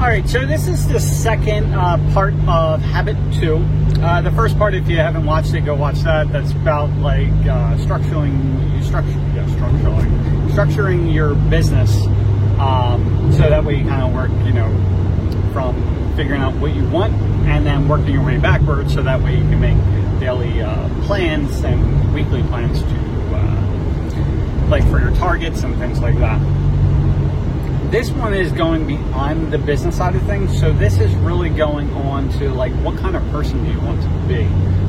All right, so this is the second uh, part of Habit 2. Uh, the first part, if you haven't watched it, go watch that. That's about like uh, structuring, structure, yeah, structuring, structuring your business um, so that way you kind of work, you know, from figuring out what you want and then working your way backwards so that way you can make daily uh, plans and weekly plans to, uh, like for your targets and things like that this one is going beyond the business side of things. So this is really going on to like what kind of person do you want to be,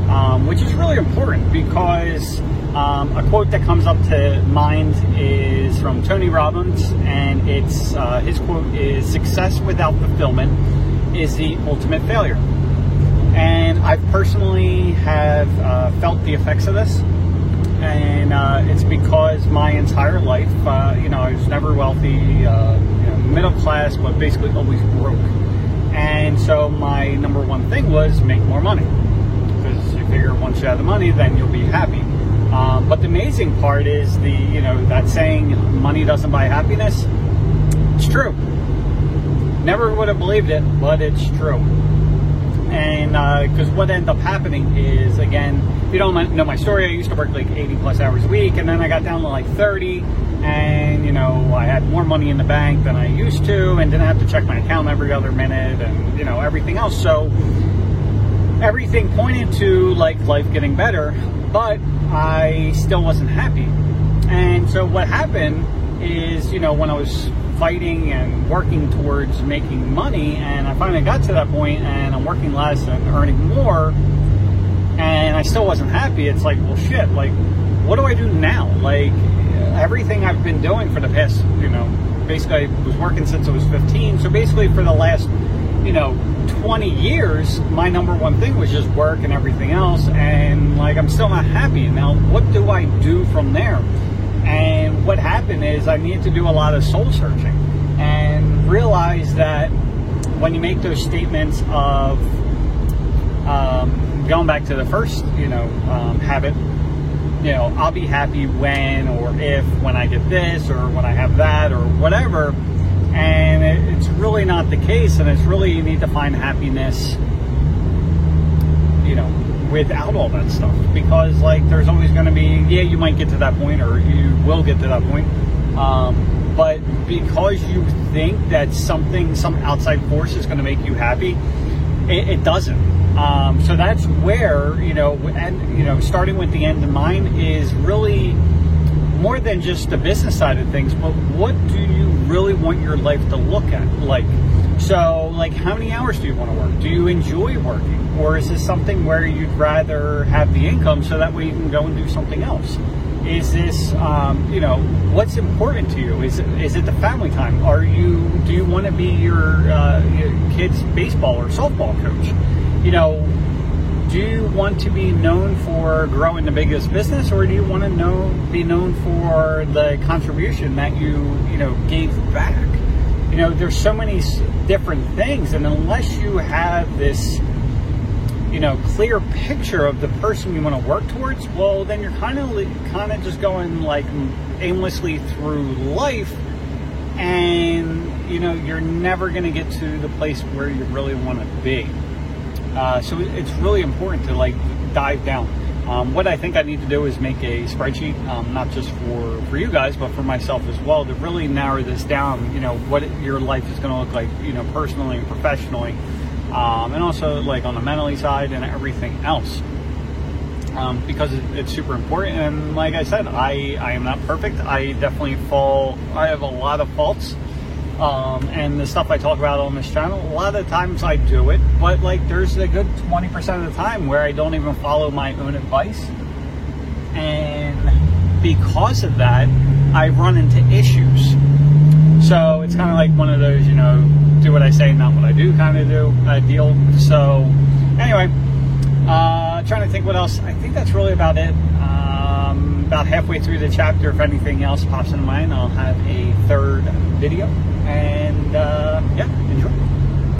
um, which is really important because um, a quote that comes up to mind is from Tony Robbins, and it's uh, his quote is "Success without fulfillment is the ultimate failure." And I personally have uh, felt the effects of this and uh, it's because my entire life, uh, you know, I was never wealthy, uh, you know, middle class, but basically always broke. And so my number one thing was make more money, because you figure once you have the money, then you'll be happy. Um, but the amazing part is the, you know, that saying, money doesn't buy happiness. It's true. Never would have believed it, but it's true. And because uh, what ended up happening is, again, if you don't know my story, I used to work like 80 plus hours a week, and then I got down to like 30, and you know, I had more money in the bank than I used to, and didn't have to check my account every other minute, and you know, everything else. So everything pointed to like life getting better, but I still wasn't happy. And so what happened is, you know, when I was fighting and working towards making money. And I finally got to that point and I'm working less and earning more. And I still wasn't happy. It's like, well, shit, like, what do I do now? Like, everything I've been doing for the past, you know, basically I was working since I was 15. So basically for the last, you know, 20 years, my number one thing was just work and everything else. And like, I'm still not happy. Now, what do I do from there? And what happened is I needed to do a lot of soul searching and realize that when you make those statements of um, going back to the first, you know, um, habit, you know, I'll be happy when or if when I get this or when I have that or whatever. And it, it's really not the case. And it's really, you need to find happiness, you know, without all that stuff. Because like there's always going to be yeah you might get to that point or you will get to that point. Um, but because you think that something some outside force is going to make you happy it, it doesn't. Um, so that's where you know and you know starting with the end in mind is really more than just the business side of things but what do you really want your life to look at like so, like, how many hours do you want to work? Do you enjoy working? Or is this something where you'd rather have the income so that way you can go and do something else? Is this, um, you know, what's important to you? Is it, is it the family time? Are you, do you want to be your, uh, your kid's baseball or softball coach? You know, do you want to be known for growing the biggest business or do you want to know be known for the contribution that you you know gave back you know, there's so many different things, and unless you have this, you know, clear picture of the person you want to work towards, well, then you're kind of kind of just going like aimlessly through life, and you know, you're never going to get to the place where you really want to be. Uh, so it's really important to like dive down. Um, what I think I need to do is make a spreadsheet, um, not just for, for you guys, but for myself as well, to really narrow this down. You know, what your life is going to look like, you know, personally and professionally, um, and also like on the mentally side and everything else. Um, because it, it's super important. And like I said, I, I am not perfect. I definitely fall, I have a lot of faults. Um, and the stuff I talk about on this channel, a lot of the times I do it, but like there's a good 20% of the time where I don't even follow my own advice. And because of that, I run into issues. So it's kind of like one of those, you know, do what I say, not what I do kind of do uh, deal. So anyway, uh, trying to think what else. I think that's really about it. Um, about halfway through the chapter, if anything else pops in mind, I'll have a third video and uh, yeah, enjoy.